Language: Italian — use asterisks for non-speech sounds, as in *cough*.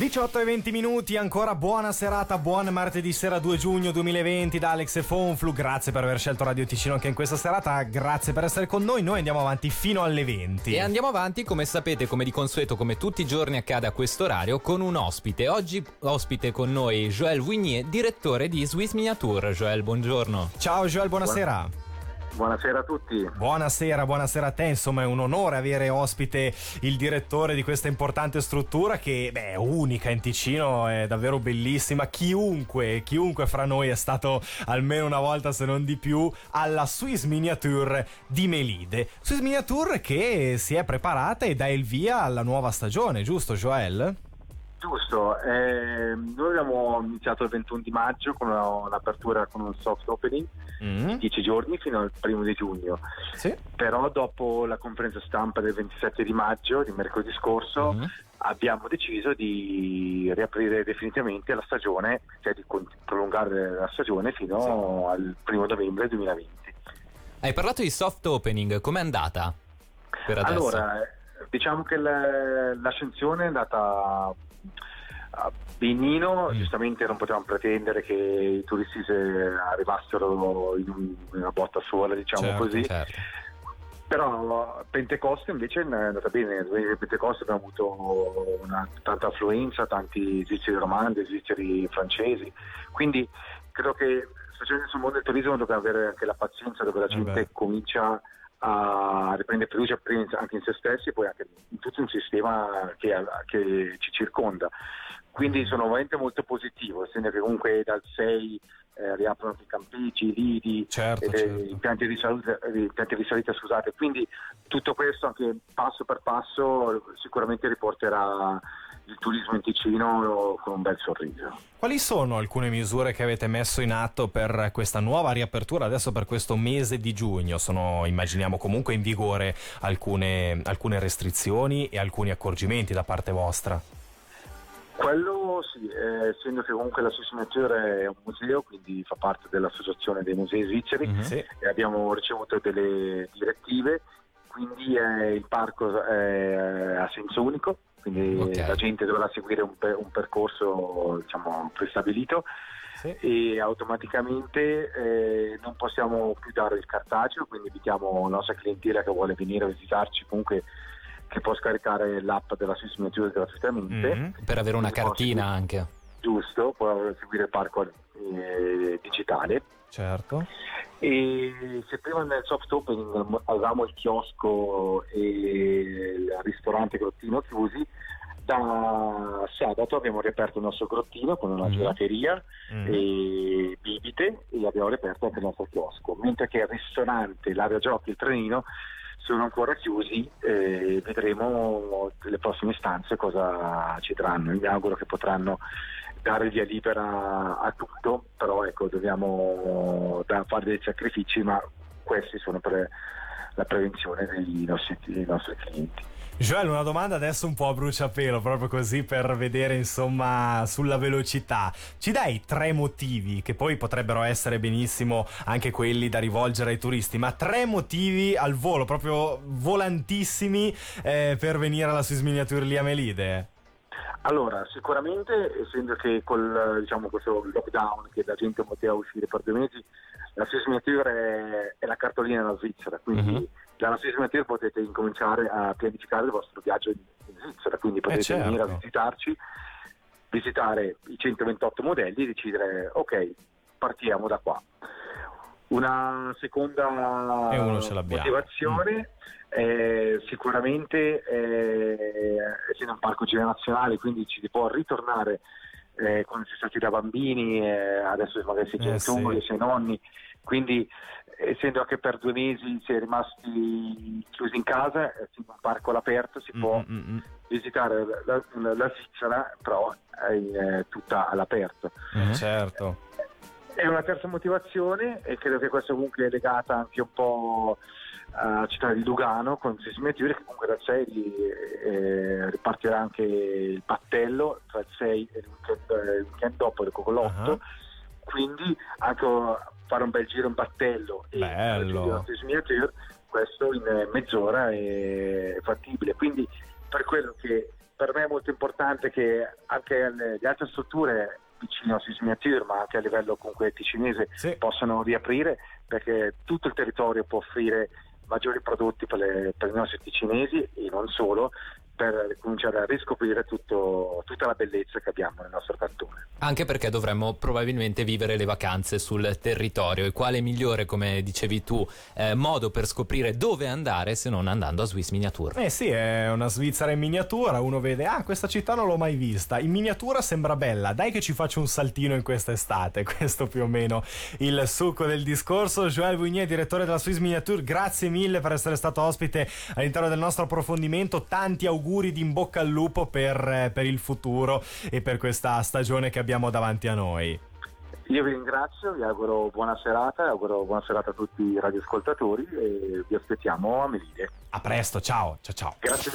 18 e 20 minuti, ancora buona serata, buon martedì sera 2 giugno 2020 da Alex e Fonflu. Grazie per aver scelto Radio Ticino anche in questa serata, grazie per essere con noi. Noi andiamo avanti fino alle 20. E andiamo avanti, come sapete, come di consueto, come tutti i giorni accade a questo orario, con un ospite. Oggi ospite con noi Joël Wignier, direttore di Swiss Miniature. Joël, buongiorno. Ciao Joël, buonasera. Buon- Buonasera a tutti. Buonasera, buonasera a te. Insomma, è un onore avere ospite il direttore di questa importante struttura che beh, è unica in Ticino, è davvero bellissima. Chiunque, chiunque fra noi è stato almeno una volta, se non di più, alla Swiss Miniature di Melide. Swiss Miniature che si è preparata e dà il via alla nuova stagione, giusto, Joel? Giusto, eh, noi abbiamo iniziato il 21 di maggio con una, un'apertura con un soft opening mm. 10 giorni fino al primo di giugno. Sì. Però dopo la conferenza stampa del 27 di maggio, di mercoledì scorso, mm. abbiamo deciso di riaprire definitivamente la stagione, cioè di prolungare la stagione fino sì. al primo novembre 2020. Hai parlato di soft opening, com'è andata? Per adesso? Allora, diciamo che l'ascensione è andata benino, mm. giustamente non potevamo pretendere che i turisti arrivassero in una botta sola, diciamo certo, così. Certo. Però Pentecoste invece è andata bene, nel Pentecoste abbiamo avuto una, tanta affluenza, tanti svizzeri romani, svizzeri francesi, quindi credo che specialmente sul mondo del turismo dobbiamo avere anche la pazienza dove la eh gente eh comincia a riprendere fiducia anche in se stessi e poi anche in tutto un sistema che, che ci circonda. Quindi sono veramente molto positivo, essendo che comunque dal 6 eh, riaprono i campeggi, i lidi, certo, eh, certo. i pianti di, pianti di salita, scusate. Quindi tutto questo anche passo per passo sicuramente riporterà il turismo in Ticino con un bel sorriso. Quali sono alcune misure che avete messo in atto per questa nuova riapertura adesso per questo mese di giugno? Sono, immaginiamo comunque in vigore alcune, alcune restrizioni e alcuni accorgimenti da parte vostra? Quello sì, eh, essendo che comunque la Nature è un museo, quindi fa parte dell'associazione dei musei svizzeri mm-hmm. e abbiamo ricevuto delle direttive, quindi eh, il parco è a senso unico, quindi okay. la gente dovrà seguire un, per, un percorso diciamo, prestabilito sì. e automaticamente eh, non possiamo più dare il cartaceo, quindi invitiamo la nostra clientela che vuole venire a visitarci comunque che può scaricare l'app della Swiss Nature gratuitamente. Mm-hmm. Per avere una cartina anche. Giusto, può seguire il parco eh, digitale. Certo. E se prima nel soft opening avevamo il chiosco e il ristorante grottino chiusi, da sabato abbiamo riaperto il nostro grottino con una mm. gelateria mm. e bibite e abbiamo riaperto anche il nostro chiosco, mentre che il ristorante, l'area giochi, il trenino sono ancora chiusi e vedremo le prossime stanze cosa ci daranno. Mi auguro che potranno dare via libera a tutto, però ecco, dobbiamo fare dei sacrifici, ma questi sono per la prevenzione dei nostri, dei nostri clienti. Joel, una domanda adesso un po' a bruciapelo, proprio così per vedere insomma sulla velocità. Ci dai tre motivi, che poi potrebbero essere benissimo anche quelli da rivolgere ai turisti, ma tre motivi al volo, proprio volantissimi eh, per venire alla Swiss Miniature lì a Melide? Allora, sicuramente, essendo che col diciamo, questo lockdown che la gente poteva uscire per due mesi, la Swiss Miniature è, la cartolina della Svizzera, quindi mm-hmm dalla Swiss potete incominciare a pianificare il vostro viaggio in, Svizzera, quindi eh, potete eh certo. venire a visitarci, visitare i 128 modelli e decidere ok, partiamo da qua. Una seconda motivazione mm. è sicuramente eh, essendo un parco generazionale, quindi ci si può ritornare eh, quando si è stati da bambini, eh, adesso magari si è genitori, eh, sì. sei nonni, quindi essendo che per due mesi si è rimasti chiusi in casa, essendo un parco all'aperto si può mm-hmm. visitare la, la, la, Svizzera, però è eh, tutta all'aperto. Certo. E una terza motivazione, e credo che questa comunque è legata anche un po' alla città di Lugano con Sismeture, che comunque dal 6 eh, ripartirà anche il battello tra il 6 e il weekend, il weekend dopo il Cocolotto. Uh-huh. Quindi anche fare un bel giro in battello Bello. e miniature, questo in mezz'ora è fattibile. Quindi per quello che per me è molto importante che anche le, altre strutture vicino a Sismiatur ma anche a livello comunque ticinese Sì. possano riaprire perché tutto il territorio può offrire maggiori prodotti per, le- per i nostri ticinesi e non solo per cominciare a riscoprire tutto- tutta la bellezza che abbiamo nel nostro cantone. Anche perché dovremmo probabilmente vivere le vacanze sul territorio e quale migliore, come dicevi tu, eh, modo per scoprire dove andare se non andando a Swiss Miniature. Eh sì, è una Svizzera in miniatura, uno vede, ah, questa città non l'ho mai vista, in miniatura sembra bella, dai che ci faccio un saltino in quest'estate, *laughs* questo più o meno il succo del discorso. Joël Vougnier, direttore della Swiss Miniature, grazie mille per essere stato ospite all'interno del nostro approfondimento, tanti auguri di in bocca al lupo per, eh, per il futuro e per questa stagione che abbiamo davanti a noi. Io vi ringrazio, vi auguro buona serata, auguro buona serata a tutti i radioascoltatori e vi aspettiamo a Melide. A presto, ciao, ciao ciao. Grazie